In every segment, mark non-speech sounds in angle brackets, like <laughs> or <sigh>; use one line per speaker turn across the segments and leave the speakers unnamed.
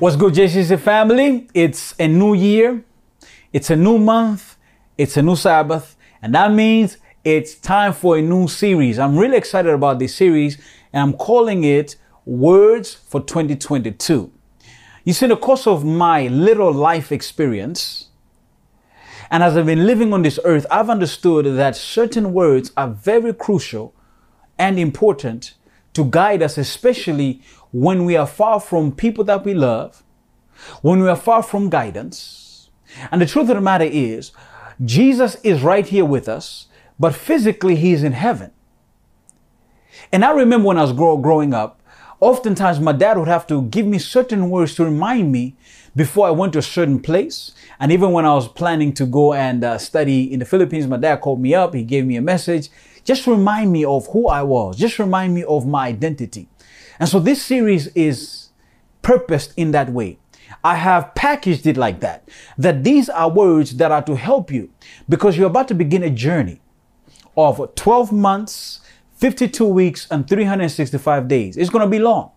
What's good, JCC family? It's a new year, it's a new month, it's a new Sabbath, and that means it's time for a new series. I'm really excited about this series, and I'm calling it Words for 2022. You see, in the course of my little life experience, and as I've been living on this earth, I've understood that certain words are very crucial and important to guide us, especially when we are far from people that we love, when we are far from guidance. And the truth of the matter is, Jesus is right here with us, but physically he's in heaven. And I remember when I was grow, growing up, oftentimes my dad would have to give me certain words to remind me before I went to a certain place. And even when I was planning to go and uh, study in the Philippines, my dad called me up. He gave me a message. Just remind me of who I was. Just remind me of my identity. And so this series is purposed in that way. I have packaged it like that. That these are words that are to help you because you're about to begin a journey of 12 months, 52 weeks, and 365 days. It's going to be long.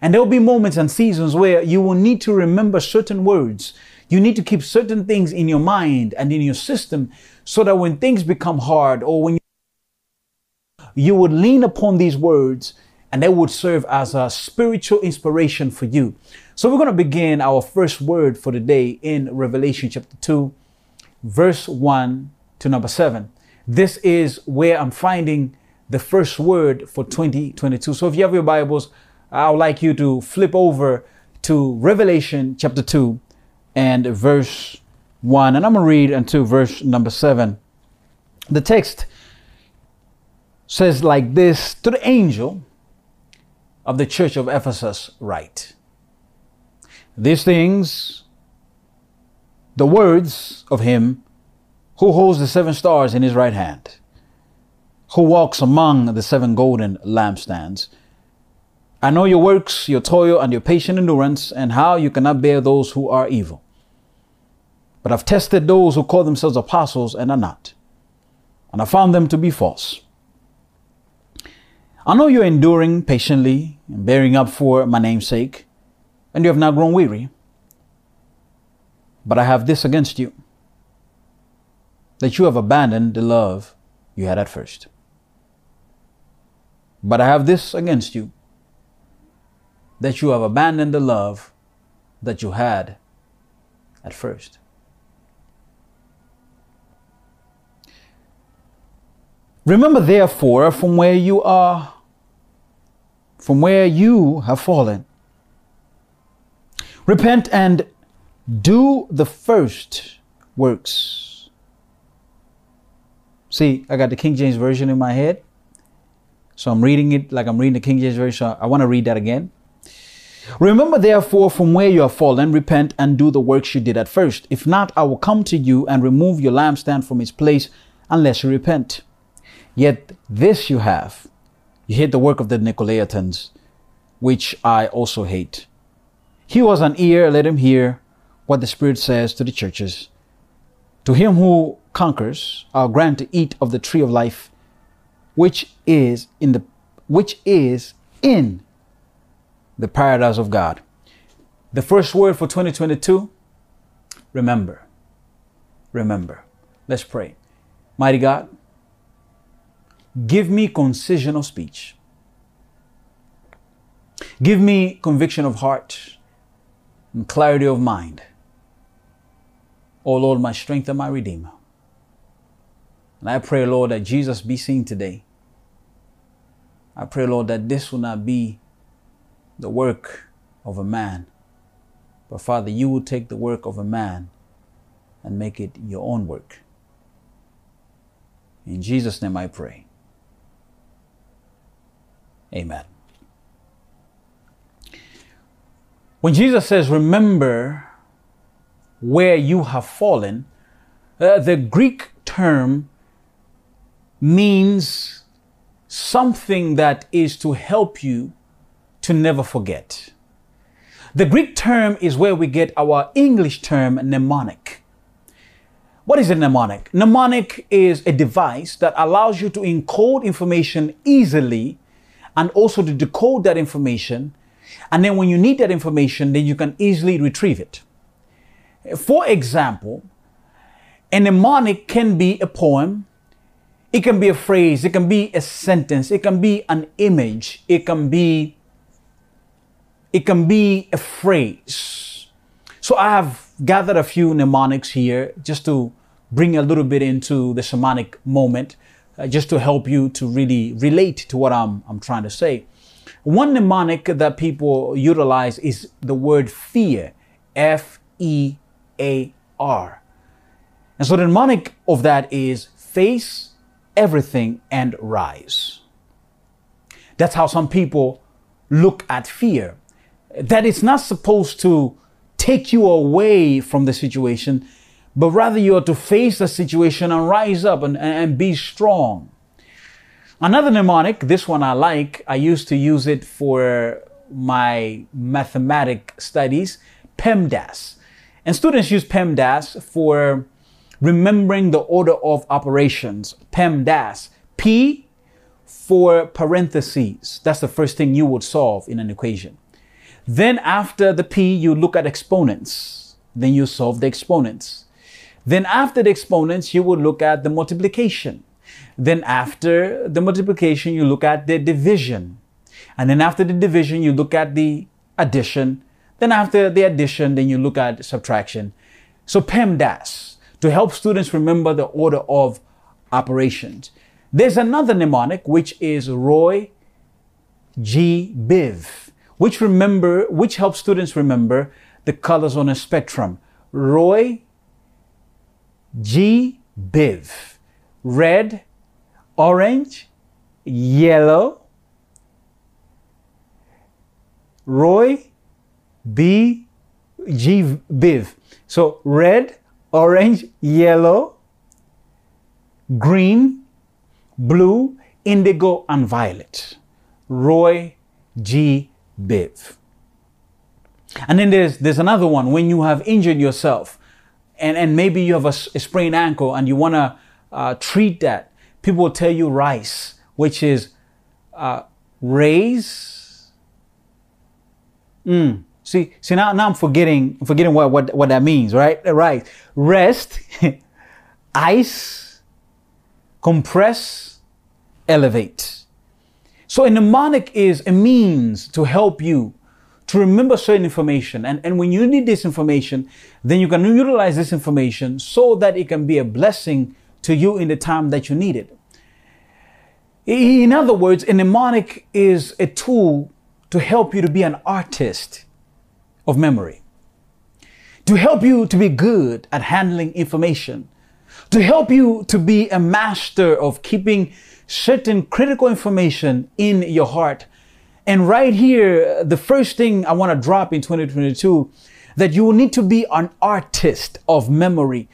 And there will be moments and seasons where you will need to remember certain words. You need to keep certain things in your mind and in your system so that when things become hard or when you, would lean upon these words and they would serve as a spiritual inspiration for you. So we're going to begin our first word for the day in Revelation chapter 2, verse 1 to number 7. This is where I'm finding the first word for 2022. So if you have your Bibles, I would like you to flip over to Revelation chapter 2 and verse 1. And I'm going to read until verse number 7. The text says like this To the angel of the church of Ephesus, write These things, the words of him who holds the seven stars in his right hand, who walks among the seven golden lampstands. I know your works, your toil, and your patient endurance, and how you cannot bear those who are evil. But I've tested those who call themselves apostles and are not, and I found them to be false. I know you're enduring patiently and bearing up for my name's sake, and you have not grown weary. But I have this against you that you have abandoned the love you had at first. But I have this against you that you have abandoned the love that you had at first. Remember, therefore, from where you are, from where you have fallen. Repent and do the first works. See, I got the King James Version in my head. So I'm reading it like I'm reading the King James Version. I want to read that again. Remember, therefore, from where you have fallen, repent and do the works you did at first. If not, I will come to you and remove your lampstand from its place unless you repent. Yet this you have. You hate the work of the Nicolaitans, which I also hate. He was an ear, let him hear what the Spirit says to the churches. To him who conquers, I'll grant to eat of the tree of life, which is in the which is in the paradise of God. The first word for 2022, remember. Remember. Let's pray. Mighty God, Give me concision of speech. Give me conviction of heart and clarity of mind. O Lord, my strength and my redeemer. And I pray, Lord, that Jesus be seen today. I pray, Lord, that this will not be the work of a man, but Father, you will take the work of a man and make it your own work. In Jesus' name I pray. Amen. When Jesus says, Remember where you have fallen, uh, the Greek term means something that is to help you to never forget. The Greek term is where we get our English term mnemonic. What is a mnemonic? Mnemonic is a device that allows you to encode information easily and also to decode that information. And then when you need that information, then you can easily retrieve it. For example, a mnemonic can be a poem, it can be a phrase, it can be a sentence, it can be an image, it can be it can be a phrase. So I have gathered a few mnemonics here just to bring a little bit into the shamanic moment, uh, just to help you to really relate to what I'm, I'm trying to say. One mnemonic that people utilize is the word fear, F E A R. And so the mnemonic of that is face everything and rise. That's how some people look at fear. That it's not supposed to take you away from the situation, but rather you are to face the situation and rise up and, and be strong. Another mnemonic, this one I like, I used to use it for my mathematic studies, PEMDAS. And students use PEMDAS for remembering the order of operations, PEMDAS. P for parentheses. That's the first thing you would solve in an equation. Then after the P, you look at exponents. Then you solve the exponents. Then after the exponents, you will look at the multiplication. Then after the multiplication, you look at the division. And then after the division, you look at the addition. Then after the addition, then you look at subtraction. So PEMDAS to help students remember the order of operations. There's another mnemonic which is Roy G. Biv, which remember which helps students remember the colors on a spectrum. Roy G. Biv. Red, orange, yellow. Roy B. G. Biv. So red, orange, yellow, green, blue, indigo, and violet. Roy G. Biv. And then there's, there's another one when you have injured yourself and, and maybe you have a, a sprained ankle and you want to uh, treat that. People will tell you rice, which is uh, raise. Mm. See, see now, now I'm forgetting, forgetting what, what, what that means, right? Right. Rest, <laughs> ice, compress, elevate. So a mnemonic is a means to help you to remember certain information. And, and when you need this information, then you can utilize this information so that it can be a blessing to you in the time that you need it. In other words, a mnemonic is a tool to help you to be an artist of memory, to help you to be good at handling information, to help you to be a master of keeping certain critical information in your heart. And right here, the first thing I want to drop in 2022 that you will need to be an artist of memory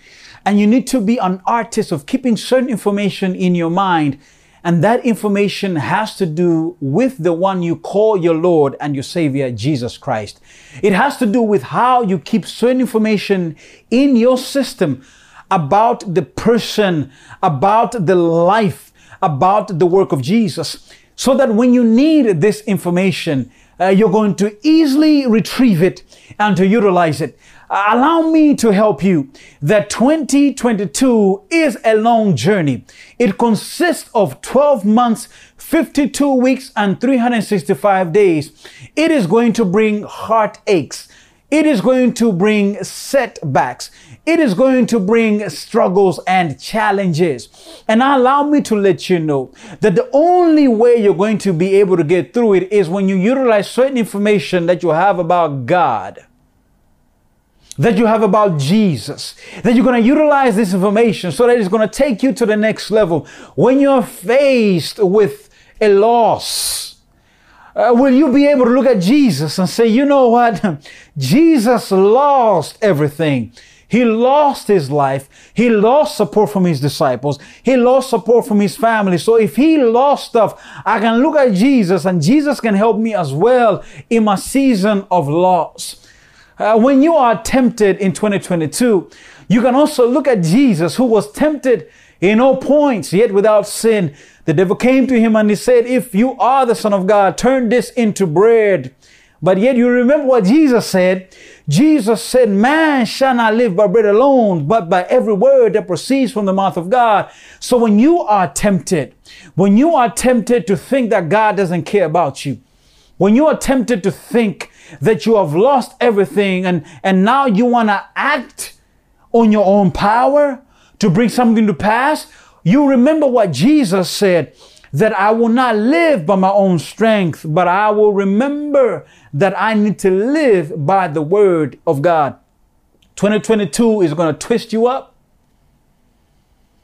and you need to be an artist of keeping certain information in your mind and that information has to do with the one you call your Lord and your Savior, Jesus Christ. It has to do with how you keep certain information in your system about the person, about the life, about the work of Jesus. So that when you need this information, uh, you're going to easily retrieve it and to utilize it. Allow me to help you that 2022 is a long journey. It consists of 12 months, 52 weeks, and 365 days. It is going to bring heartaches. It is going to bring setbacks. It is going to bring struggles and challenges. And allow me to let you know that the only way you're going to be able to get through it is when you utilize certain information that you have about God that you have about Jesus, that you're going to utilize this information so that it's going to take you to the next level. When you're faced with a loss, uh, will you be able to look at Jesus and say, you know what? <laughs> Jesus lost everything. He lost his life. He lost support from his disciples. He lost support from his family. So if he lost stuff, I can look at Jesus and Jesus can help me as well in my season of loss. Uh, when you are tempted in 2022, you can also look at Jesus who was tempted in all points, yet without sin. The devil came to him and he said, If you are the Son of God, turn this into bread. But yet you remember what Jesus said. Jesus said, Man shall not live by bread alone, but by every word that proceeds from the mouth of God. So when you are tempted, when you are tempted to think that God doesn't care about you, when you are tempted to think that you have lost everything and, and now you want to act on your own power to bring something to pass, you remember what Jesus said that I will not live by my own strength, but I will remember that I need to live by the word of God. 2022 is going to twist you up.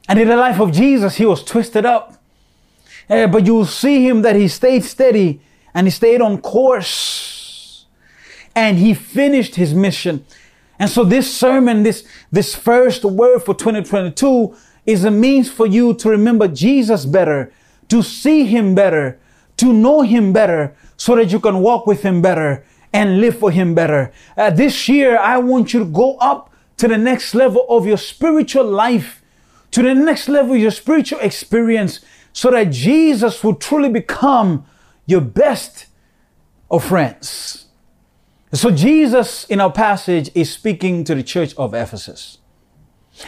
And in the life of Jesus, he was twisted up. Uh, but you'll see him that he stayed steady and he stayed on course. And he finished his mission. And so this sermon, this, this first word for 2022 is a means for you to remember Jesus better, to see him better, to know him better, so that you can walk with him better and live for him better. Uh, this year, I want you to go up to the next level of your spiritual life, to the next level of your spiritual experience, so that Jesus will truly become your best of friends. So Jesus in our passage is speaking to the church of Ephesus.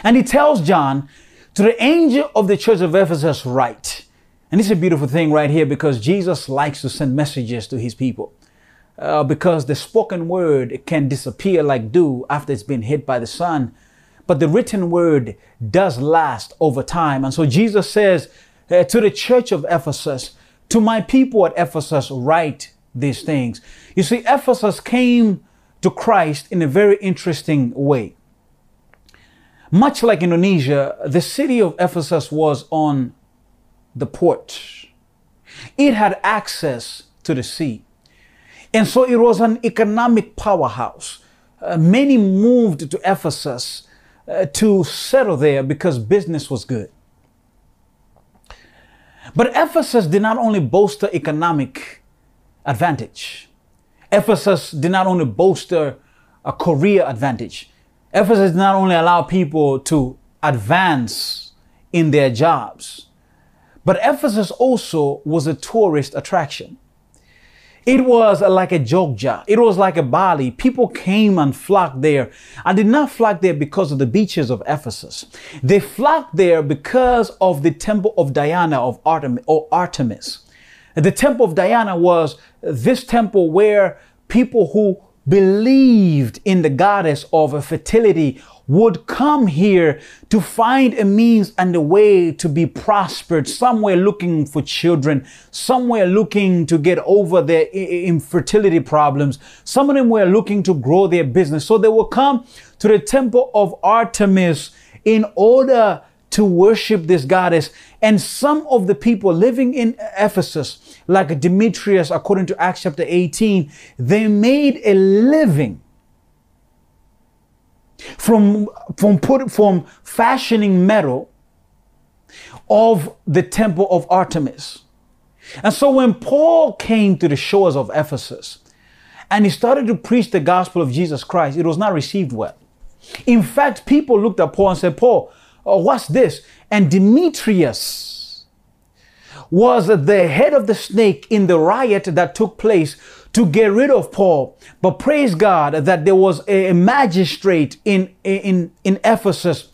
And he tells John, to the angel of the church of Ephesus write. And it's a beautiful thing right here because Jesus likes to send messages to his people. Uh, because the spoken word can disappear like dew after it's been hit by the sun. But the written word does last over time. And so Jesus says uh, to the church of Ephesus, to my people at Ephesus, write these things. You see, Ephesus came to Christ in a very interesting way. Much like Indonesia, the city of Ephesus was on the port. It had access to the sea. And so it was an economic powerhouse. Uh, many moved to Ephesus uh, to settle there because business was good. But Ephesus did not only boast economic advantage. Ephesus did not only boast a career advantage. Ephesus did not only allow people to advance in their jobs, but Ephesus also was a tourist attraction. It was like a Jogja. It was like a Bali. People came and flocked there. I did not flock there because of the beaches of Ephesus. They flocked there because of the temple of Diana of Artemis or Artemis. The temple of Diana was this temple where people who believed in the goddess of fertility would come here to find a means and a way to be prospered, somewhere looking for children, somewhere looking to get over their infertility problems. Some of them were looking to grow their business. So they will come to the temple of Artemis in order to worship this goddess. And some of the people living in Ephesus, like Demetrius, according to Acts chapter 18, they made a living from, from, put, from fashioning metal of the temple of Artemis. And so when Paul came to the shores of Ephesus and he started to preach the gospel of Jesus Christ, it was not received well. In fact, people looked at Paul and said, Paul, oh, what's this? And Demetrius was the head of the snake in the riot that took place to get rid of Paul. But praise God that there was a magistrate in, in, in Ephesus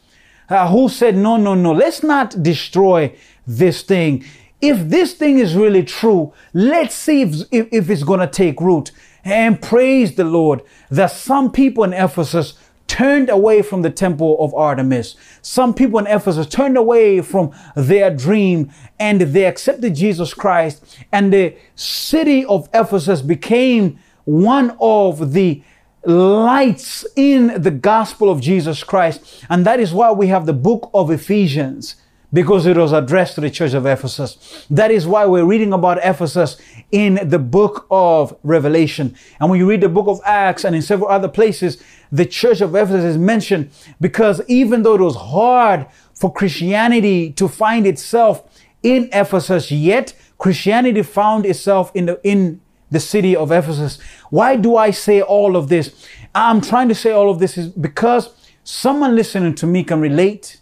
uh, who said, no, no, no, let's not destroy this thing. If this thing is really true, let's see if, if, if it's going to take root. And praise the Lord that some people in Ephesus turned away from the temple of Artemis. Some people in Ephesus turned away from their dream and they accepted Jesus Christ. And the city of Ephesus became one of the lights in the gospel of Jesus Christ. And that is why we have the book of Ephesians because it was addressed to the church of Ephesus. That is why we're reading about Ephesus in the book of Revelation. And when you read the book of Acts and in several other places, the church of Ephesus is mentioned because even though it was hard for Christianity to find itself in Ephesus, yet Christianity found itself in the, in the city of Ephesus. Why do I say all of this? I'm trying to say all of this is because someone listening to me can relate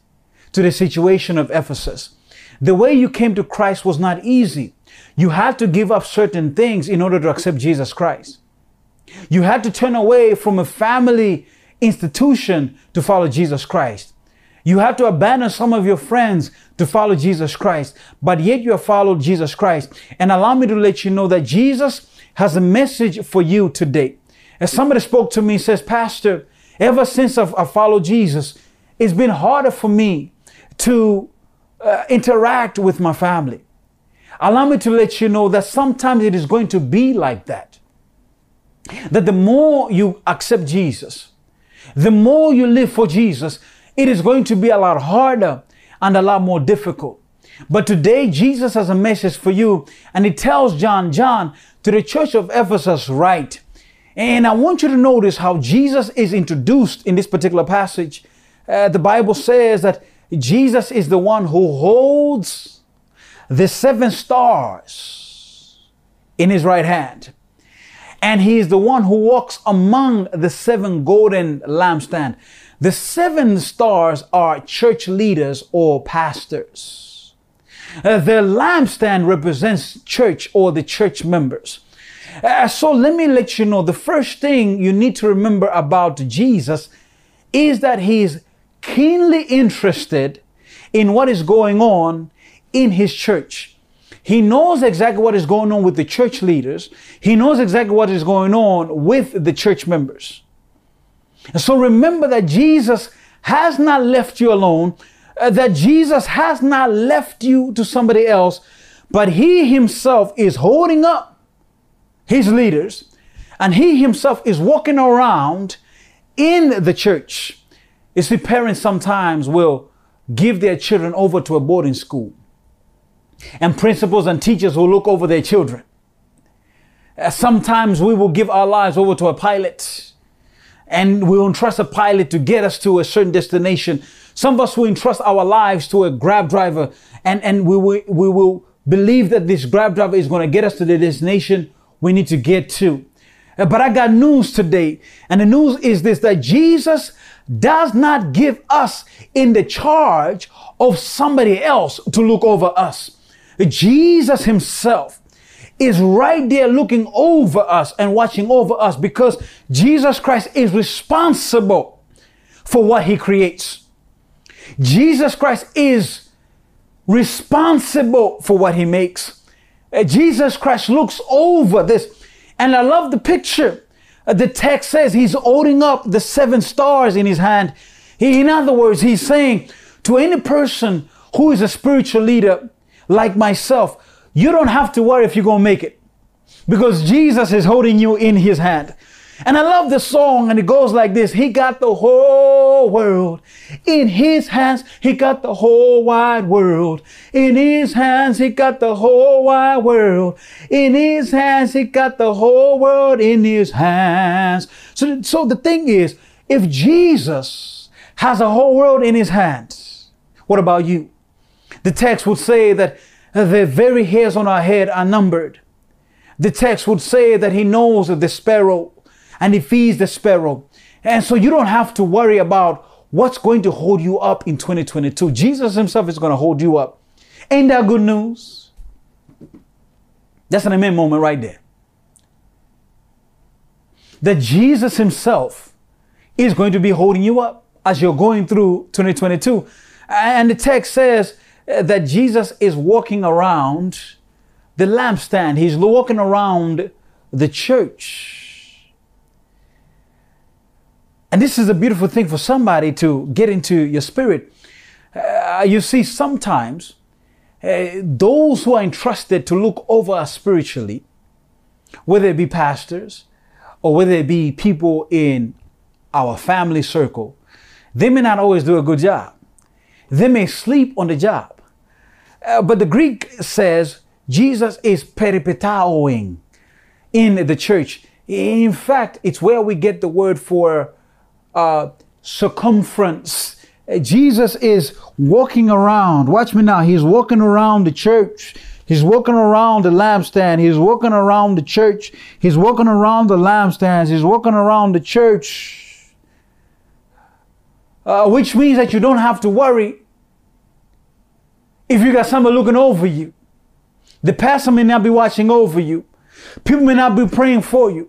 to the situation of Ephesus. The way you came to Christ was not easy. You had to give up certain things in order to accept Jesus Christ. You had to turn away from a family institution to follow Jesus Christ. You had to abandon some of your friends to follow Jesus Christ, but yet you have followed Jesus Christ. And allow me to let you know that Jesus has a message for you today. As somebody spoke to me, says, Pastor, ever since I've, i followed Jesus, it's been harder for me to uh, interact with my family. Allow me to let you know that sometimes it is going to be like that. That the more you accept Jesus, the more you live for Jesus, it is going to be a lot harder and a lot more difficult. But today, Jesus has a message for you, and he tells John, John, to the church of Ephesus, write. And I want you to notice how Jesus is introduced in this particular passage. Uh, the Bible says that Jesus is the one who holds the seven stars in his right hand. And he is the one who walks among the seven golden lampstand. The seven stars are church leaders or pastors. Uh, the lampstand represents church or the church members. Uh, so let me let you know the first thing you need to remember about Jesus is that he is keenly interested in what is going on in his church. He knows exactly what is going on with the church leaders. He knows exactly what is going on with the church members. And so remember that Jesus has not left you alone, uh, that Jesus has not left you to somebody else, but he himself is holding up his leaders and he himself is walking around in the church. You see, parents sometimes will give their children over to a boarding school and principals and teachers will look over their children. Uh, sometimes we will give our lives over to a pilot and we will entrust a pilot to get us to a certain destination. Some of us will entrust our lives to a grab driver and, and we, will, we will believe that this grab driver is going to get us to the destination we need to get to. Uh, but I got news today. And the news is this, that Jesus does not give us in the charge of somebody else to look over us. Jesus himself is right there looking over us and watching over us because Jesus Christ is responsible for what he creates. Jesus Christ is responsible for what he makes. Uh, Jesus Christ looks over this. And I love the picture. Uh, the text says he's holding up the seven stars in his hand. In other words, he's saying to any person who is a spiritual leader, like myself, you don't have to worry if you're going to make it because Jesus is holding you in his hand. And I love the song, and it goes like this He got the whole world in His hands. He got the whole wide world in His hands. He got the whole wide world in His hands. He got the whole world in His hands. So, so the thing is, if Jesus has a whole world in His hands, what about you? The text would say that the very hairs on our head are numbered. The text would say that he knows the sparrow and he feeds the sparrow. And so you don't have to worry about what's going to hold you up in 2022. Jesus himself is going to hold you up. Ain't that good news? That's an amen moment right there. That Jesus himself is going to be holding you up as you're going through 2022. And the text says that Jesus is walking around the lampstand. He's walking around the church. And this is a beautiful thing for somebody to get into your spirit. Uh, you see, sometimes uh, those who are entrusted to look over us spiritually, whether it be pastors or whether it be people in our family circle, they may not always do a good job. They may sleep on the job. Uh, but the Greek says Jesus is peripetaoing in the church. In fact, it's where we get the word for uh, circumference. Uh, Jesus is walking around. Watch me now. He's walking around the church. He's walking around the lampstand. He's walking around the church. He's walking around the lampstands. He's walking around the church. Uh, which means that you don't have to worry if you got somebody looking over you. The pastor may not be watching over you. People may not be praying for you.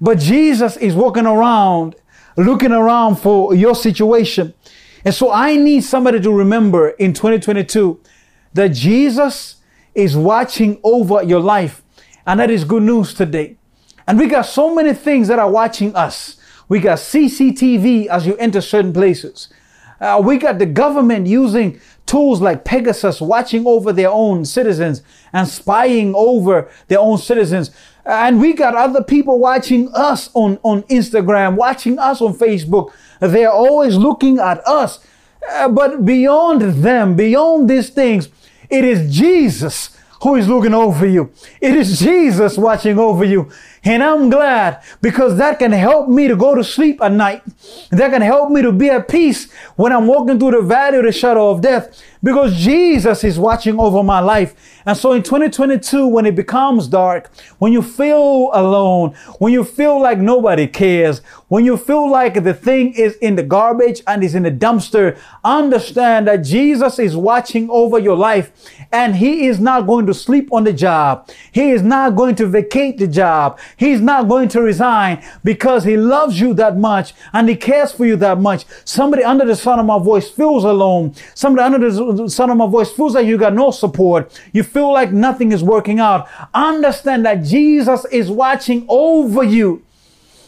But Jesus is walking around, looking around for your situation. And so I need somebody to remember in 2022 that Jesus is watching over your life. And that is good news today. And we got so many things that are watching us. We got CCTV as you enter certain places. Uh, we got the government using tools like Pegasus watching over their own citizens and spying over their own citizens. And we got other people watching us on, on Instagram, watching us on Facebook. They're always looking at us. Uh, but beyond them, beyond these things, it is Jesus who is looking over you. It is Jesus watching over you. And I'm glad because that can help me to go to sleep at night. That can help me to be at peace when I'm walking through the valley of the shadow of death because Jesus is watching over my life. And so in 2022, when it becomes dark, when you feel alone, when you feel like nobody cares, when you feel like the thing is in the garbage and is in the dumpster, understand that Jesus is watching over your life and he is not going to sleep on the job. He is not going to vacate the job. He's not going to resign because he loves you that much and he cares for you that much. Somebody under the sound of my voice feels alone. Somebody under the sound of my voice feels like you got no support. You feel like nothing is working out. Understand that Jesus is watching over you.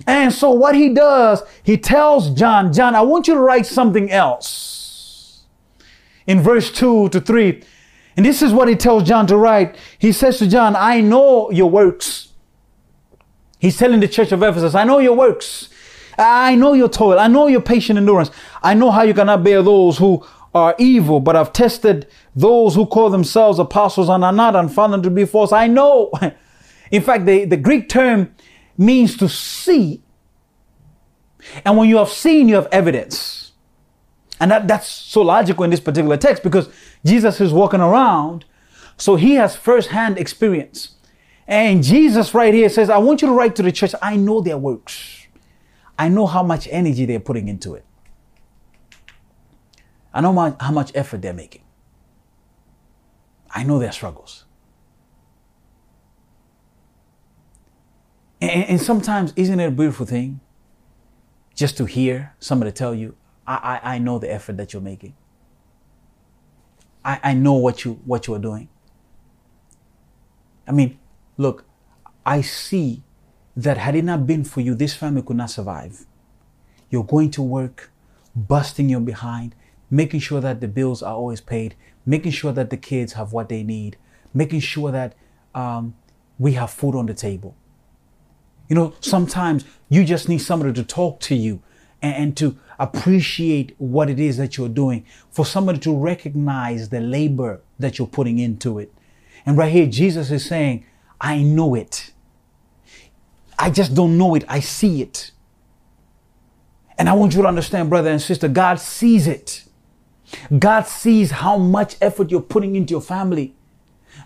And so what he does, he tells John, John, I want you to write something else. In verse 2 to 3, and this is what he tells John to write. He says to John, I know your works. He's telling the church of Ephesus, I know your works. I know your toil. I know your patient endurance. I know how you cannot bear those who are evil, but I've tested those who call themselves apostles and are not and found them to be false. I know. <laughs> In fact, the, the Greek term means to see. And when you have seen, you have evidence. And that, that's so logical in this particular text because Jesus is walking around, so he has firsthand experience. And Jesus right here says, I want you to write to the church, I know their works. I know how much energy they're putting into it. I know my, how much effort they're making. I know their struggles. And, and sometimes, isn't it a beautiful thing just to hear somebody tell you, I, I, I know the effort that you're making. I, I know what you what you are doing. I mean, look, I see that had it not been for you, this family could not survive. You're going to work, busting your behind, making sure that the bills are always paid, making sure that the kids have what they need, making sure that um, we have food on the table. You know, sometimes you just need somebody to talk to you and, and to appreciate what it is that you're doing, for somebody to recognize the labor that you're putting into it. And right here, Jesus is saying, I know it. I just don't know it, I see it. And I want you to understand, brother and sister, God sees it. God sees how much effort you're putting into your family.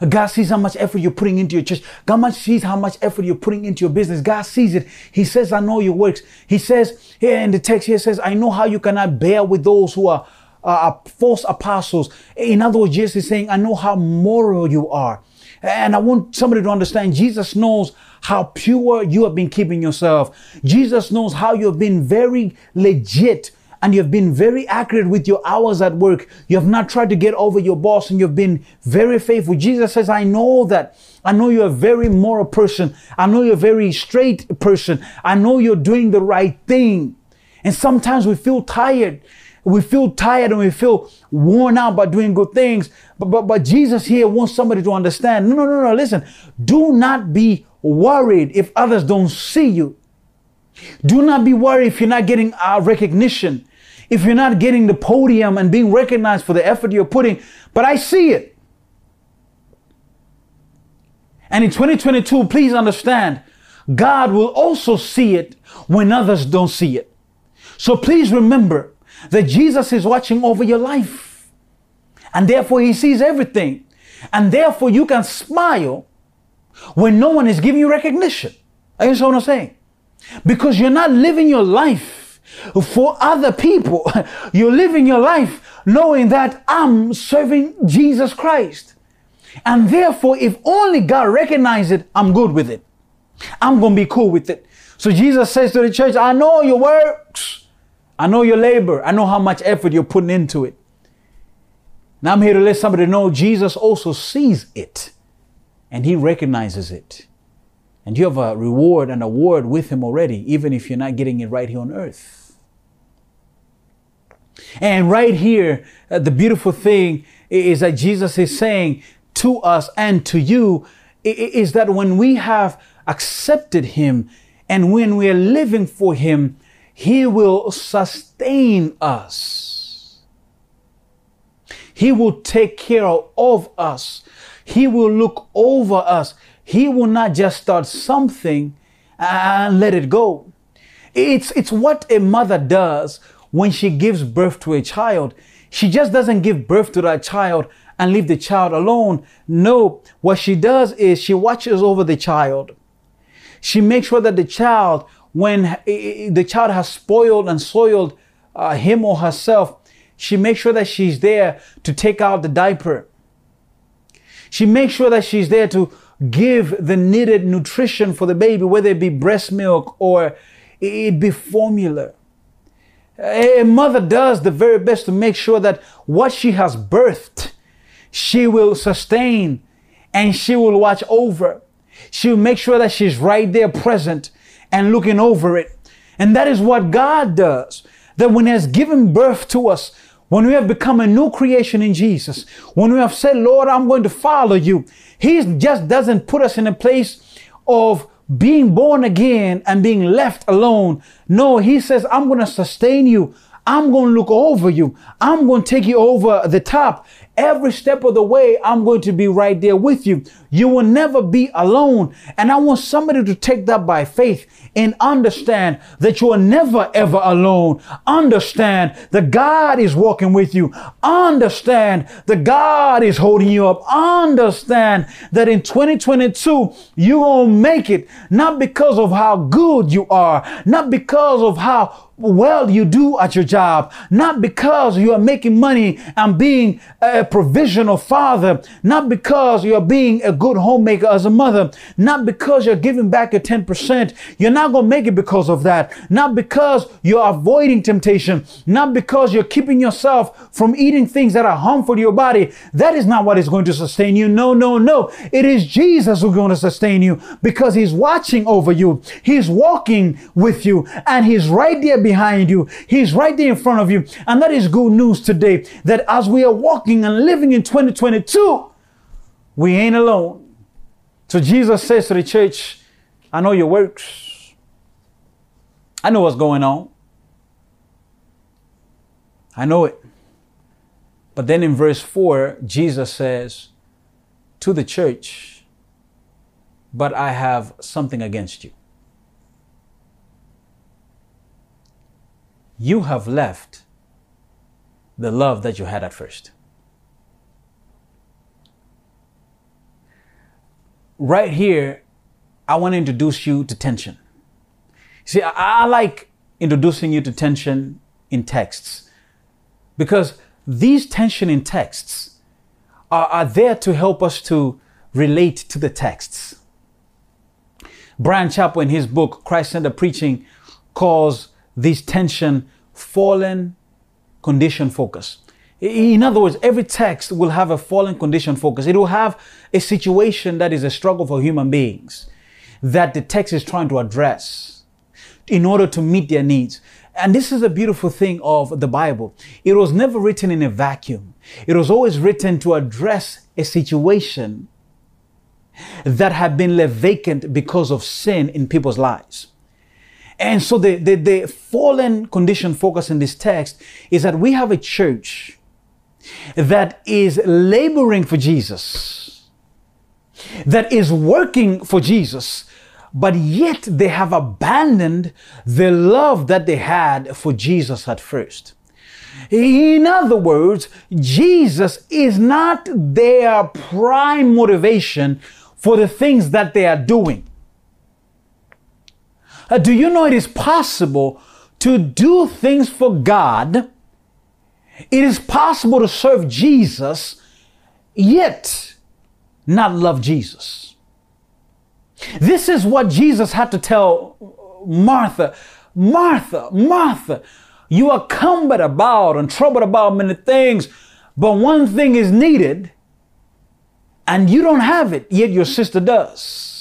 God sees how much effort you're putting into your church. God sees how much effort you're putting into your business. God sees it. He says, I know your works. He says here in the text, here says, I know how you cannot bear with those who are uh, false apostles. In other words, Jesus is saying, I know how moral you are. And I want somebody to understand Jesus knows how pure you have been keeping yourself. Jesus knows how you have been very legit and you've been very accurate with your hours at work. You have not tried to get over your boss and you've been very faithful. Jesus says, I know that. I know you're a very moral person. I know you're a very straight person. I know you're doing the right thing. And sometimes we feel tired. We feel tired and we feel worn out by doing good things. But, but, but Jesus here wants somebody to understand. No, no, no, no. Listen, do not be worried if others don't see you. Do not be worried if you're not getting recognition if you're not getting the podium and being recognized for the effort you're putting, but I see it. And in 2022, please understand, God will also see it when others don't see it. So please remember that Jesus is watching over your life. And therefore, He sees everything. And therefore, you can smile when no one is giving you recognition. Are you what I'm saying? Because you're not living your life for other people. <laughs> You're living your life knowing that I'm serving Jesus Christ. And therefore, if only God recognizes it, I'm good with it. I'm going to be cool with it. So Jesus says to the church, I know your works. I know your labor. I know how much effort you're putting into it. Now I'm here to let somebody know Jesus also sees it and he recognizes it. And you have a reward and award with him already, even if you're not getting it right here on earth. And right here, uh, the beautiful thing is that Jesus is saying to us and to you is that when we have accepted him and when we are living for him, he will sustain us. He will take care of us. He will look over us. He will not just start something and let it go. It's, it's what a mother does when she gives birth to a child. She just doesn't give birth to that child and leave the child alone. No, what she does is she watches over the child. She makes sure that the child, when the child has spoiled and soiled uh, him or herself, she makes sure that she's there to take out the diaper. She makes sure that she's there to give the needed nutrition for the baby, whether it be breast milk or it be formula. A mother does the very best to make sure that what she has birthed, she will sustain and she will watch over. She will make sure that she's right there present and looking over it. And that is what God does. That when He has given birth to us, when we have become a new creation in Jesus, when we have said, Lord, I'm going to follow you, He just doesn't put us in a place of being born again and being left alone. No, He says, I'm going to sustain you. I'm going to look over you. I'm going to take you over the top. Every step of the way, I'm going to be right there with you. You will never be alone. And I want somebody to take that by faith and understand that you are never ever alone. Understand that God is walking with you. Understand that God is holding you up. Understand that in 2022, you're going to make it not because of how good you are, not because of how well you do at your job, not because you are making money and being a provisional father, not because you're being a good homemaker as a mother, not because you're giving back your 10%. You're not going to make it because of that. Not because you're avoiding temptation, not because you're keeping yourself from eating things that are harmful to your body. That is not what is going to sustain you. No, no, no. It is Jesus who's going to sustain you because he's watching over you. He's walking with you and he's right there behind you. He's right there in front of you. And that is good news today that as we are walking and living in 2022, we ain't alone. So Jesus says to the church, I know your works. I know what's going on. I know it. But then in verse 4, Jesus says to the church, But I have something against you. You have left the love that you had at first. Right here, I want to introduce you to tension. See, I, I like introducing you to tension in texts because these tension in texts are, are there to help us to relate to the texts. Brian Chapell, in his book, Christ Centered Preaching, calls this tension fallen condition focus. In other words, every text will have a fallen condition focus. It will have a situation that is a struggle for human beings that the text is trying to address in order to meet their needs. And this is a beautiful thing of the Bible. It was never written in a vacuum. It was always written to address a situation that had been left vacant because of sin in people's lives. And so the, the, the fallen condition focus in this text is that we have a church that is laboring for Jesus, that is working for Jesus, but yet they have abandoned the love that they had for Jesus at first. In other words, Jesus is not their prime motivation for the things that they are doing. Uh, do you know it is possible to do things for God? It is possible to serve Jesus, yet not love Jesus. This is what Jesus had to tell Martha, Martha, Martha, you are cumbered about and troubled about many things, but one thing is needed, and you don't have it, yet your sister does.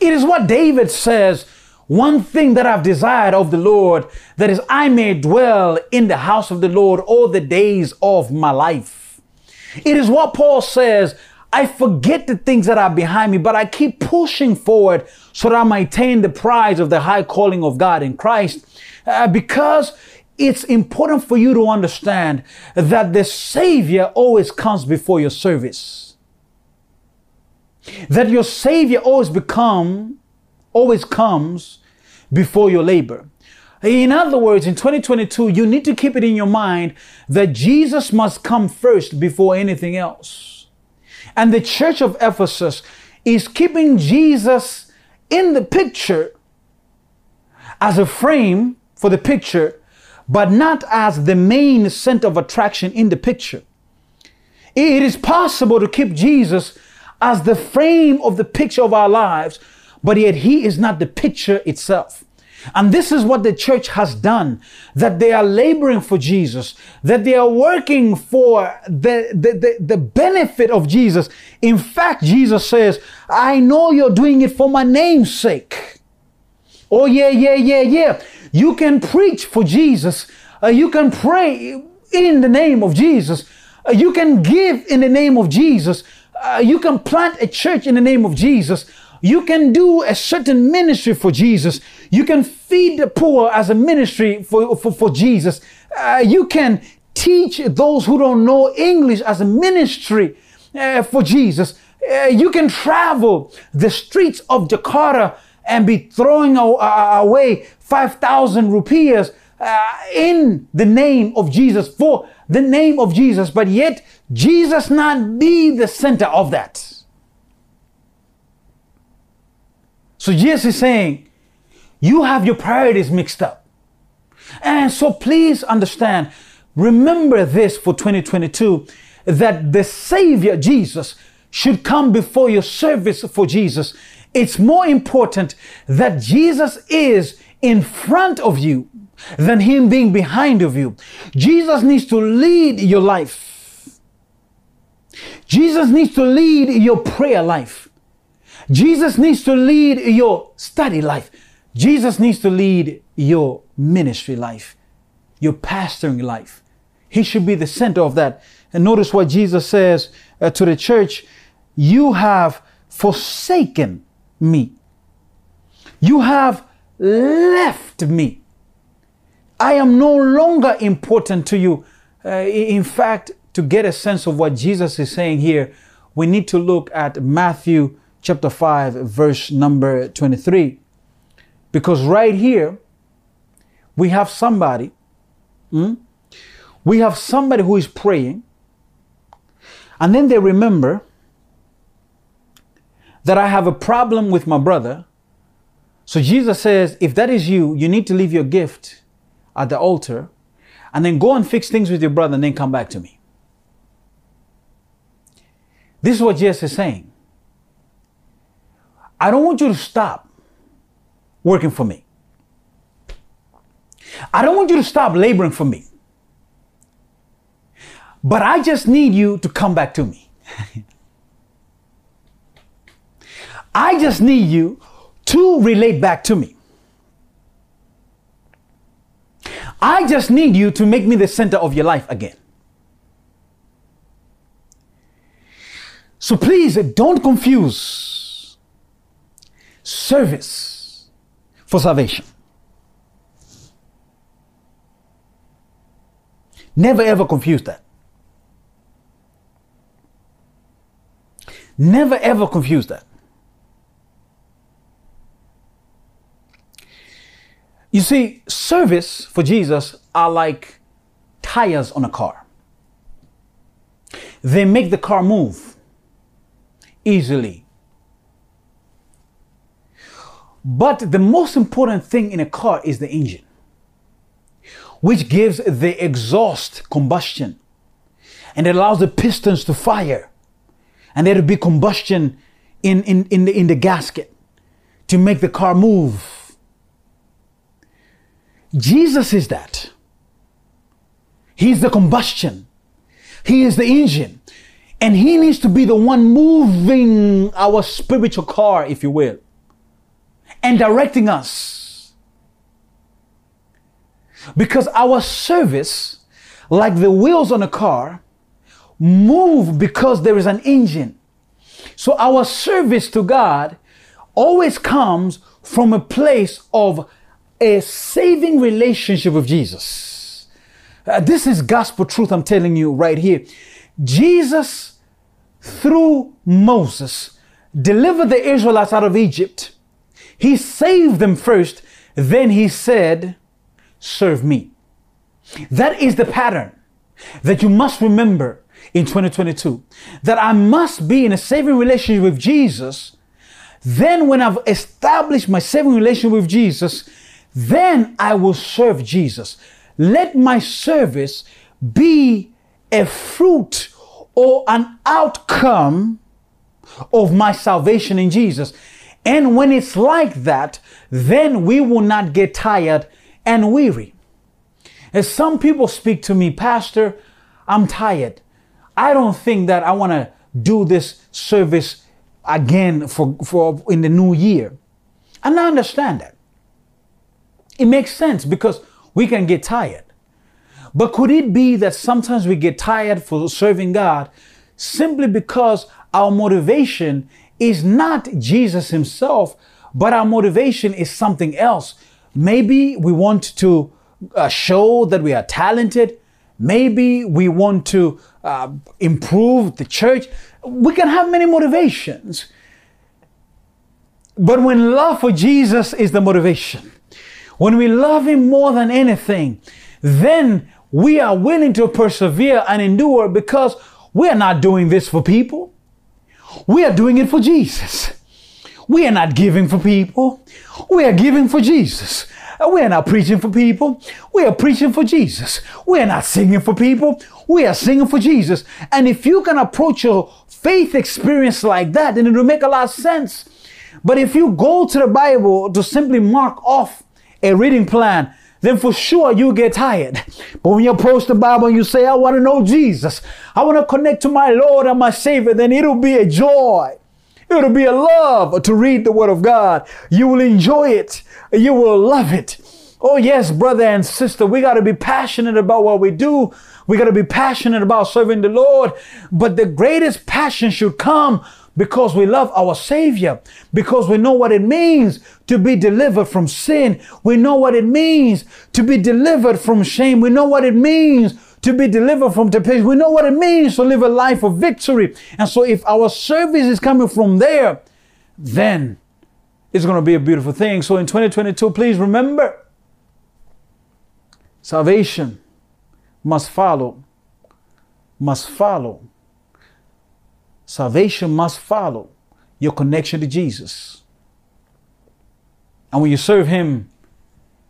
It is what David says one thing that I've desired of the Lord, that is, I may dwell in the house of the Lord all the days of my life. It is what Paul says, I forget the things that are behind me, but I keep pushing forward so that I might attain the prize of the high calling of God in Christ. Uh, because it's important for you to understand that the Savior always comes before your service. That your Savior always become, always comes before your labor. In other words, in 2022, you need to keep it in your mind that Jesus must come first before anything else. And the church of Ephesus is keeping Jesus in the picture as a frame for the picture, but not as the main center of attraction in the picture. It is possible to keep Jesus as the frame of the picture of our lives, but yet he is not the picture itself. And this is what the church has done that they are laboring for Jesus, that they are working for the, the, the, the, benefit of Jesus. In fact, Jesus says, I know you're doing it for my name's sake. Oh, yeah, yeah, yeah, yeah. You can preach for Jesus, uh, you can pray in the name of Jesus, uh, you can give in the name of Jesus, uh, you can plant a church in the name of Jesus. You can do a certain ministry for Jesus. You can feed the poor as a ministry for, for, for Jesus. Uh, you can teach those who don't know English as a ministry uh, for Jesus. Uh, you can travel the streets of Jakarta and be throwing away 5,000 rupees uh, in the name of Jesus, for the name of Jesus, but yet Jesus not be the center of that. So Jesus is saying, you have your priorities mixed up. And so please understand, remember this for 2022 that the Savior Jesus should come before your service for Jesus. It's more important that Jesus is in front of you than Him being behind of you. Jesus needs to lead your life. Jesus needs to lead your prayer life. Jesus needs to lead your study life. Jesus needs to lead your ministry life, your pastoring life. He should be the center of that. And notice what Jesus says uh, to the church You have forsaken me. You have left me. I am no longer important to you. Uh, in fact, to get a sense of what Jesus is saying here, we need to look at Matthew chapter 5, verse number 23. Because right here, we have somebody, hmm? we have somebody who is praying, and then they remember that I have a problem with my brother. So Jesus says, if that is you, you need to leave your gift at the altar and then go and fix things with your brother and then come back to me. This is what Jesus is saying. I don't want you to stop working for me. I don't want you to stop laboring for me. But I just need you to come back to me. <laughs> I just need you to relate back to me. I just need you to make me the center of your life again. So please eh, don't confuse service for salvation. Never ever confuse that. Never ever confuse that. You see, service for Jesus are like tires on a car. They make the car move easily, but the most important thing in a car is the engine, which gives the exhaust combustion and it allows the pistons to fire and there to be combustion in, in, in, the, in the gasket to make the car move. Jesus is that. He's the combustion. He is the engine. And he needs to be the one moving our spiritual car, if you will, and directing us. Because our service, like the wheels on a car, move because there is an engine. So our service to God always comes from a place of a saving relationship with Jesus. Uh, this is gospel truth I'm telling you right here. Jesus, through Moses, delivered the Israelites out of Egypt. He saved them first, then he said, Serve me. That is the pattern that you must remember in 2022. That I must be in a saving relationship with Jesus. Then, when I've established my saving relationship with Jesus, then I will serve Jesus. Let my service be a fruit or an outcome of my salvation in Jesus. And when it's like that, then we will not get tired and weary. As some people speak to me, Pastor, I'm tired. I don't think that I want to do this service again for, for in the new year. And I understand that. It makes sense because we can get tired. But could it be that sometimes we get tired for serving God simply because our motivation is not Jesus Himself, but our motivation is something else? Maybe we want to uh, show that we are talented. Maybe we want to uh, improve the church. We can have many motivations. But when love for Jesus is the motivation, when we love Him more than anything, then we are willing to persevere and endure because we are not doing this for people. We are doing it for Jesus. We are not giving for people. We are giving for Jesus. We are not preaching for people. We are preaching for Jesus. We are not singing for people. We are singing for Jesus. And if you can approach your faith experience like that, then it will make a lot of sense. But if you go to the Bible to simply mark off a reading plan, then for sure you get tired. But when you approach the Bible and you say, I want to know Jesus, I want to connect to my Lord and my Savior, then it'll be a joy. It'll be a love to read the Word of God. You will enjoy it. You will love it. Oh, yes, brother and sister, we got to be passionate about what we do. We got to be passionate about serving the Lord. But the greatest passion should come because we love our Savior, because we know what it means to be delivered from sin. We know what it means to be delivered from shame. We know what it means to be delivered from temptation. We know what it means to live a life of victory. And so if our service is coming from there, then it's going to be a beautiful thing. So in 2022, please remember salvation must follow, must follow Salvation must follow your connection to Jesus. And when you serve Him,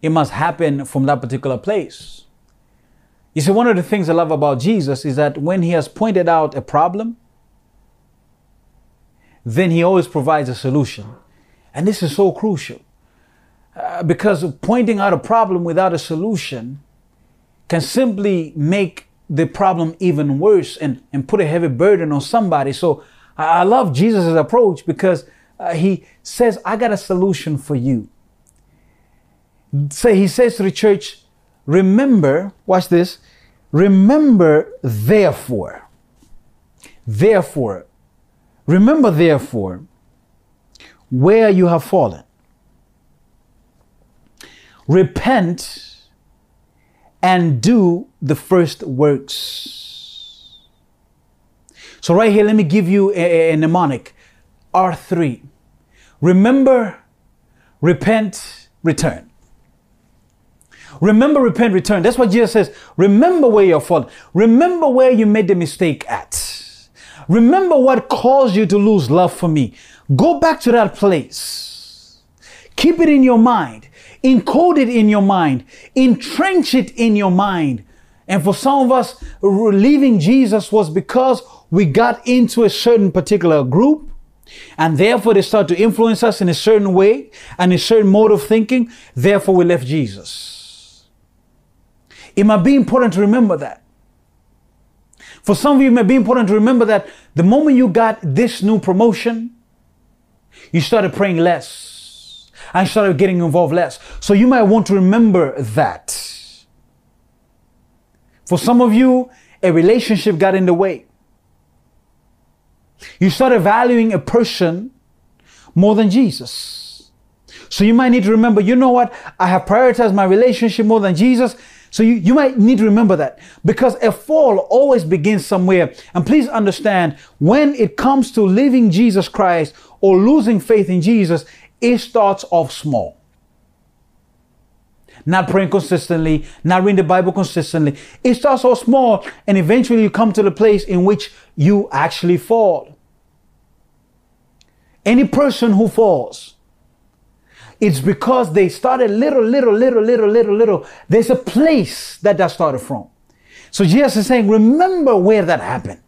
it must happen from that particular place. You see, one of the things I love about Jesus is that when He has pointed out a problem, then He always provides a solution. And this is so crucial uh, because pointing out a problem without a solution can simply make the problem even worse and, and put a heavy burden on somebody. So I, love Jesus' approach because uh, he says, I got a solution for you. So he says to the church, remember, watch this, remember therefore, therefore, remember therefore where you have fallen. Repent and do the first works. So, right here, let me give you a, a mnemonic R3. Remember, repent, return. Remember, repent, return. That's what Jesus says. Remember where you're falling. Remember where you made the mistake at. Remember what caused you to lose love for me. Go back to that place. Keep it in your mind encode it in your mind, entrench it in your mind. And for some of us, leaving Jesus was because we got into a certain particular group and therefore they start to influence us in a certain way and a certain mode of thinking. Therefore, we left Jesus. It might be important to remember that. For some of you, it may be important to remember that the moment you got this new promotion, you started praying less and started getting involved less. So you might want to remember that. For some of you, a relationship got in the way. You started valuing a person more than Jesus. So you might need to remember, you know what? I have prioritized my relationship more than Jesus. So you, you might need to remember that because a fall always begins somewhere. And please understand when it comes to living Jesus Christ or losing faith in Jesus, it starts off small. Not praying consistently, not reading the Bible consistently. It starts off small and eventually you come to the place in which you actually fall. Any person who falls, it's because they started little, little, little, little, little, little. There's a place that that started from. So Jesus is saying, remember where that happened.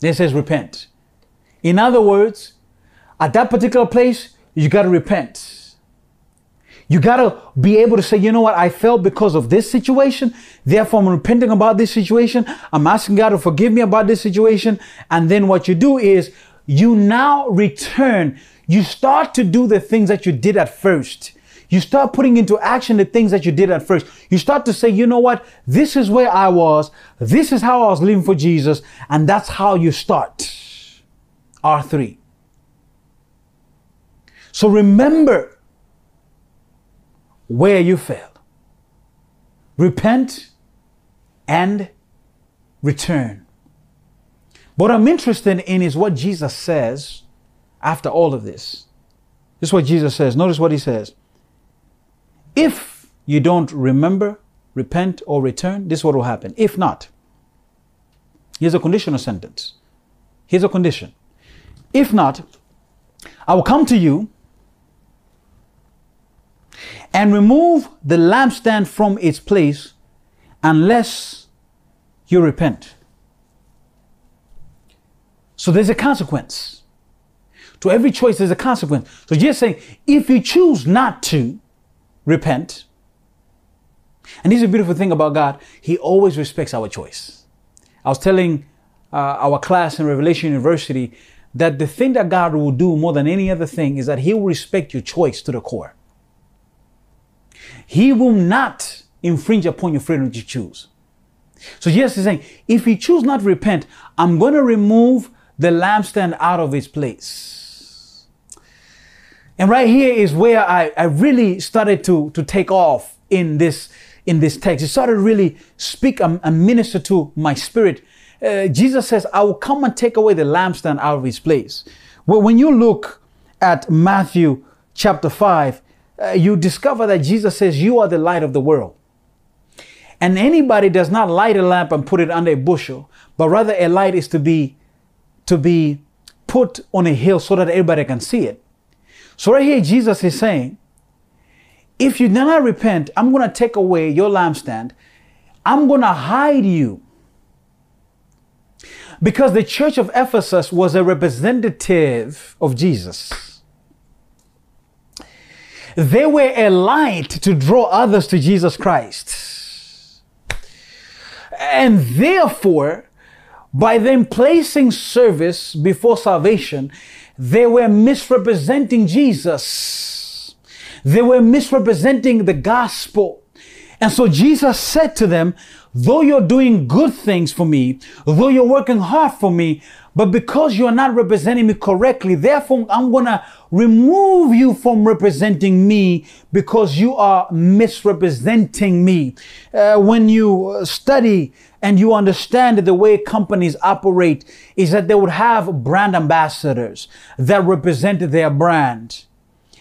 Then says, repent. In other words, at that particular place, you got to repent. You got to be able to say, you know what, I fell because of this situation. Therefore, I'm repenting about this situation. I'm asking God to forgive me about this situation. And then what you do is you now return. You start to do the things that you did at first. You start putting into action the things that you did at first. You start to say, you know what? This is where I was. This is how I was living for Jesus. And that's how you start. R3. So remember where you failed. Repent and return. What I'm interested in is what Jesus says after all of this. This is what Jesus says. Notice what he says. If you don't remember, repent, or return, this is what will happen. If not, here's a conditional sentence. Here's a condition. If not, I will come to you and remove the lampstand from its place unless you repent. So there's a consequence. To every choice, there's a consequence. So just saying, if you choose not to repent, and is a beautiful thing about God, He always respects our choice. I was telling uh, our class in Revelation University that the thing that God will do more than any other thing is that He will respect your choice to the core. He will not infringe upon your freedom to choose. So Jesus is saying, if you choose not to repent, I'm going to remove the lampstand out of its place. And right here is where I, I really started to, to take off in this, in this text. It started to really speak and, and minister to my spirit. Uh, Jesus says, I will come and take away the lampstand out of its place. Well, when you look at Matthew chapter 5, uh, you discover that Jesus says, You are the light of the world. And anybody does not light a lamp and put it under a bushel, but rather a light is to be to be put on a hill so that everybody can see it. So right here, Jesus is saying, if you do not repent, I'm going to take away your lampstand. I'm going to hide you. Because the church of Ephesus was a representative of Jesus. They were a light to draw others to Jesus Christ. And therefore, by them placing service before salvation, they were misrepresenting Jesus. They were misrepresenting the gospel. And so Jesus said to them, though you're doing good things for me, though you're working hard for me, but because you're not representing me correctly, therefore I'm going to remove you from representing me because you are misrepresenting me. Uh, when you study and you understand the way companies operate is that they would have brand ambassadors that represented their brand.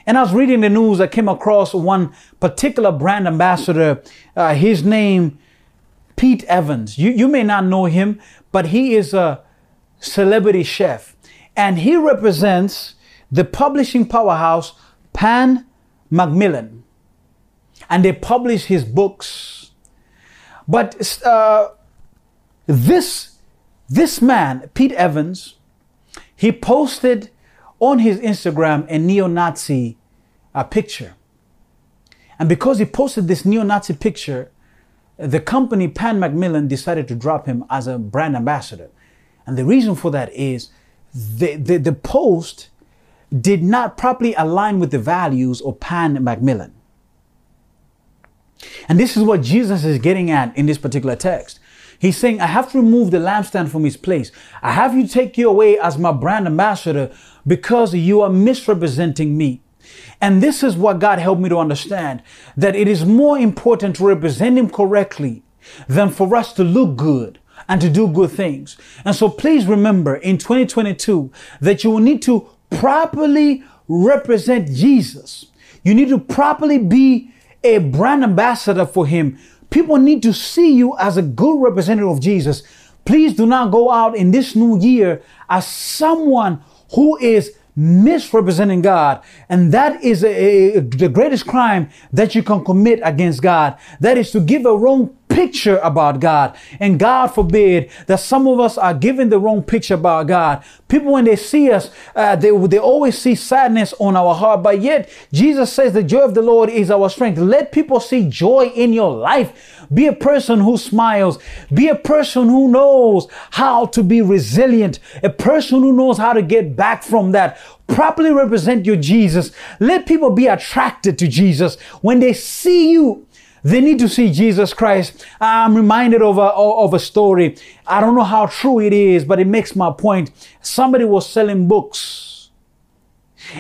And I was reading the news, I came across one particular brand ambassador. Uh, his name, Pete Evans. You, you may not know him, but he is a celebrity chef. And he represents the publishing powerhouse, Pan Macmillan. And they publish his books. But uh, this, this man, Pete Evans, he posted on his Instagram a neo-Nazi uh, picture. And because he posted this neo-Nazi picture, the company Pan Macmillan decided to drop him as a brand ambassador. And the reason for that is the, the, the post did not properly align with the values of Pan Macmillan. And this is what Jesus is getting at in this particular text. He's saying, I have to remove the lampstand from his place. I have you take you away as my brand ambassador because you are misrepresenting me. And this is what God helped me to understand that it is more important to represent Him correctly than for us to look good and to do good things. And so please remember in 2022 that you will need to properly represent Jesus. You need to properly be a brand ambassador for Him. People need to see you as a good representative of Jesus. Please do not go out in this new year as someone who is misrepresenting God. And that is a, a, the greatest crime that you can commit against God. That is to give a wrong picture about God. And God forbid that some of us are giving the wrong picture about God. People, when they see us, uh, they, they always see sadness on our heart. But yet, Jesus says the joy of the Lord is our strength. Let people see joy in your life. Be a person who smiles. Be a person who knows how to be resilient. A person who knows how to get back from that. Properly represent your Jesus. Let people be attracted to Jesus. When they see you, they need to see Jesus Christ. I'm reminded of a, of a story. I don't know how true it is, but it makes my point. Somebody was selling books.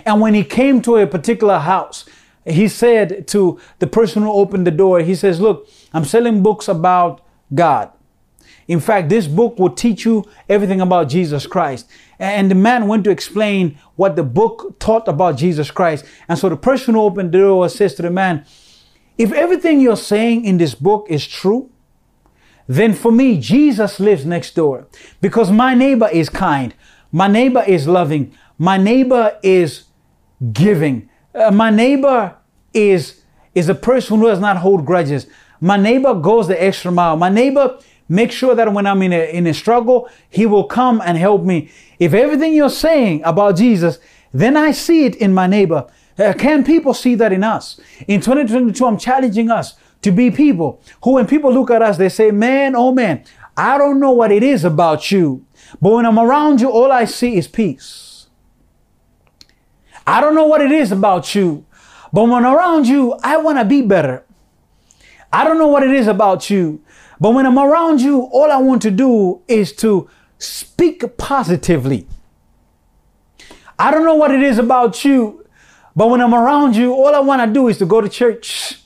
And when he came to a particular house, he said to the person who opened the door, he says, Look, I'm selling books about God. In fact, this book will teach you everything about Jesus Christ. And the man went to explain what the book taught about Jesus Christ. And so the person who opened the door says to the man, if everything you're saying in this book is true, then for me, Jesus lives next door because my neighbor is kind. My neighbor is loving. My neighbor is giving. Uh, my neighbor is, is a person who does not hold grudges. My neighbor goes the extra mile. My neighbor makes sure that when I'm in a, in a struggle, he will come and help me. If everything you're saying about Jesus, then I see it in my neighbor. Uh, can people see that in us? In 2022, I'm challenging us to be people who, when people look at us, they say, man, oh man, I don't know what it is about you. But when I'm around you, all I see is peace. I don't know what it is about you. But when I'm around you, I want to be better. I don't know what it is about you. But when I'm around you, all I want to do is to speak positively. I don't know what it is about you, but when I'm around you, all I want to do is to go to church.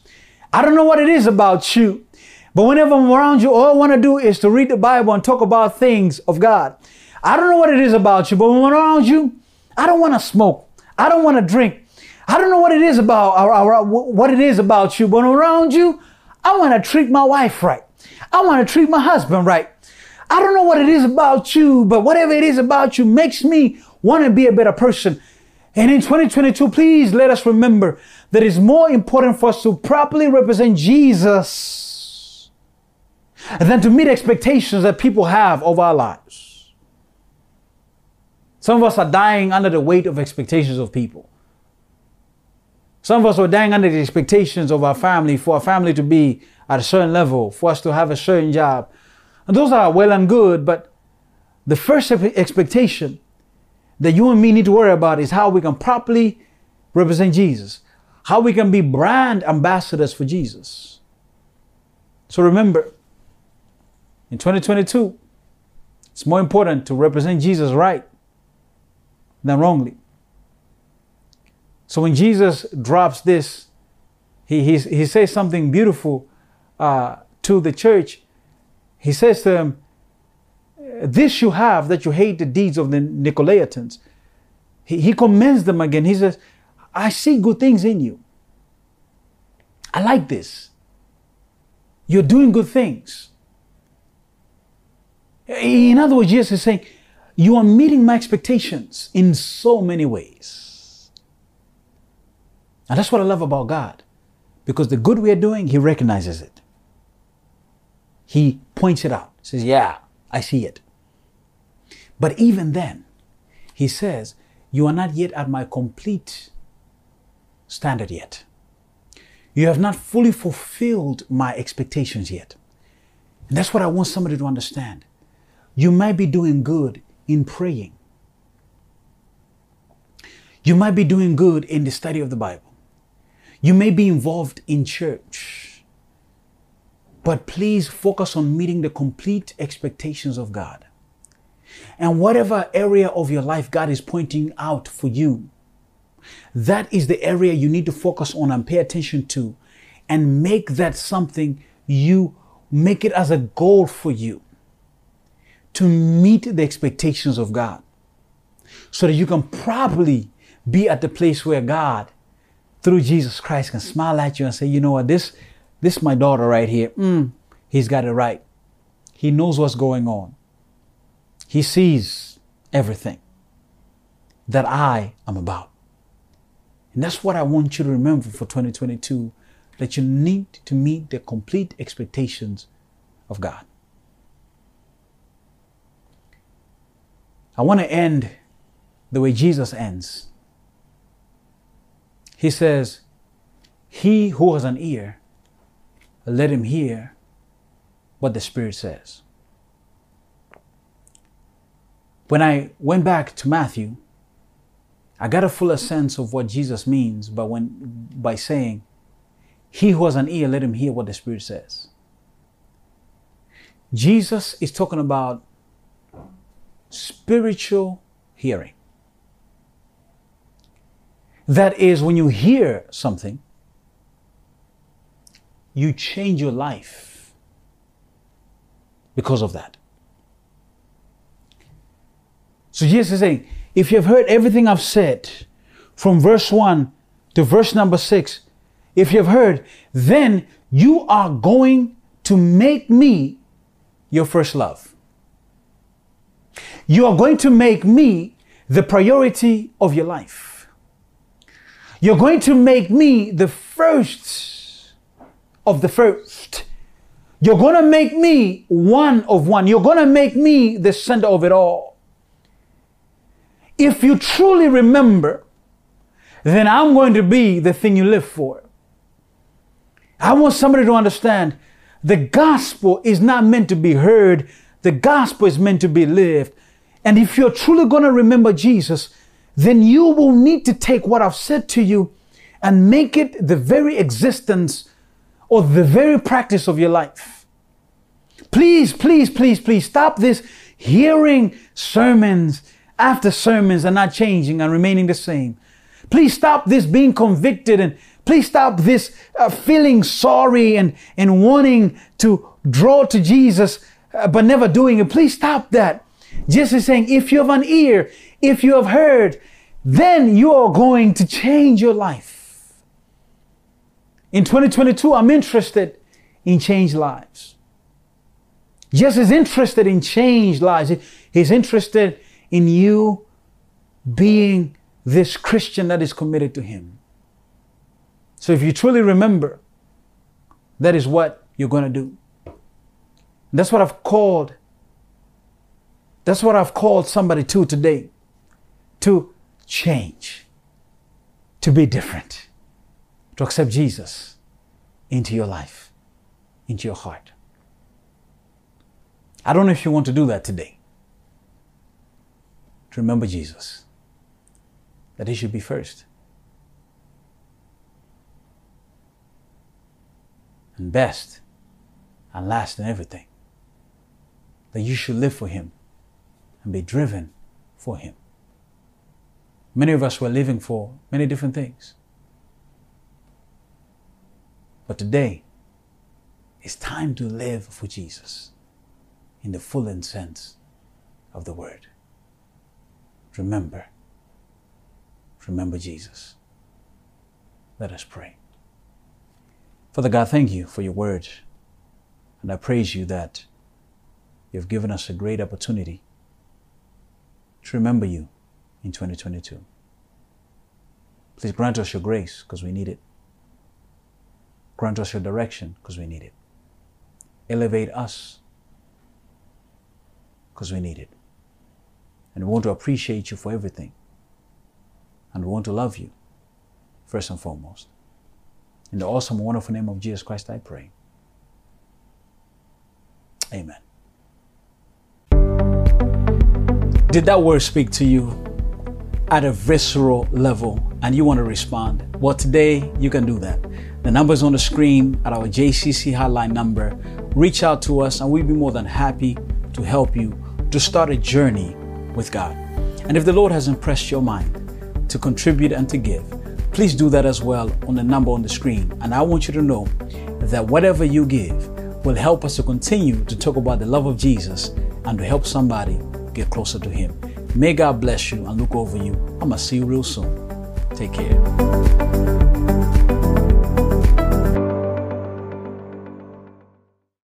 I don't know what it is about you. But whenever I'm around you, all I want to do is to read the Bible and talk about things of God. I don't know what it is about you, but when I'm around you, I don't want to smoke. I don't want to drink. I don't know what it is about what it is about you, but when I'm around you, I want to treat my wife right. I want to treat my husband right. I don't know what it is about you, but whatever it is about you makes me want to be a better person. And in 2022, please let us remember that it's more important for us to properly represent Jesus than to meet expectations that people have of our lives. Some of us are dying under the weight of expectations of people. Some of us are dying under the expectations of our family, for our family to be at a certain level, for us to have a certain job. And those are well and good, but the first expectation that you and me need to worry about is how we can properly represent Jesus, how we can be brand ambassadors for Jesus. So remember, in 2022, it's more important to represent Jesus right than wrongly. So when Jesus drops this, he, he, he says something beautiful uh, to the church. He says to them, this you have that you hate the deeds of the Nicolaitans. He, he commends them again. He says, I see good things in you. I like this. You're doing good things. In other words, Jesus is saying, You are meeting my expectations in so many ways. And that's what I love about God. Because the good we are doing, He recognizes it. He points it out. Says, Yeah, I see it. But even then, he says, You are not yet at my complete standard yet. You have not fully fulfilled my expectations yet. And that's what I want somebody to understand. You might be doing good in praying. You might be doing good in the study of the Bible. You may be involved in church. But please focus on meeting the complete expectations of God. And whatever area of your life God is pointing out for you, that is the area you need to focus on and pay attention to and make that something you make it as a goal for you to meet the expectations of God so that you can probably be at the place where God, through Jesus Christ, can smile at you and say, you know what, this, this my daughter right here, mm, he's got it right. He knows what's going on. He sees everything that I am about. And that's what I want you to remember for 2022 that you need to meet the complete expectations of God. I want to end the way Jesus ends. He says, He who has an ear, let him hear what the Spirit says. When I went back to Matthew, I got a fuller sense of what Jesus means by, when, by saying, He who has an ear, let him hear what the Spirit says. Jesus is talking about spiritual hearing. That is, when you hear something, you change your life because of that. So Jesus is saying, if you have heard everything I've said from verse 1 to verse number 6, if you have heard, then you are going to make me your first love. You are going to make me the priority of your life. You're going to make me the first of the first. You're going to make me one of one. You're going to make me the center of it all. If you truly remember, then I'm going to be the thing you live for. I want somebody to understand the gospel is not meant to be heard, the gospel is meant to be lived. And if you're truly going to remember Jesus, then you will need to take what I've said to you and make it the very existence or the very practice of your life. Please, please, please, please stop this hearing sermons after sermons are not changing and remaining the same. Please stop this being convicted and please stop this uh, feeling sorry and, and wanting to draw to Jesus uh, but never doing it. Please stop that. Jesus is saying, if you have an ear, if you have heard, then you are going to change your life. In 2022, I'm interested in changed lives. Jesus is interested in changed lives. He's interested in you being this Christian that is committed to Him. So if you truly remember, that is what you're going to do. That's what I've called that's what I've called somebody to today to change, to be different, to accept Jesus into your life, into your heart. I don't know if you want to do that today. To remember Jesus, that He should be first. And best and last in everything. That you should live for Him and be driven for Him. Many of us were living for many different things. But today, it's time to live for Jesus in the full sense of the word. Remember, remember Jesus. Let us pray. Father God, thank you for your word. And I praise you that you've given us a great opportunity to remember you in 2022. Please grant us your grace because we need it. Grant us your direction because we need it. Elevate us because we need it. And we want to appreciate you for everything. And we want to love you first and foremost. In the awesome, wonderful name of Jesus Christ, I pray. Amen. Did that word speak to you at a visceral level and you want to respond? Well, today you can do that. The number's on the screen at our JCC hotline number. Reach out to us and we'd be more than happy to help you to start a journey with God. And if the Lord has impressed your mind to contribute and to give, please do that as well on the number on the screen. And I want you to know that whatever you give will help us to continue to talk about the love of Jesus and to help somebody get closer to Him. May God bless you and look over you. I'm going to see you real soon. Take care.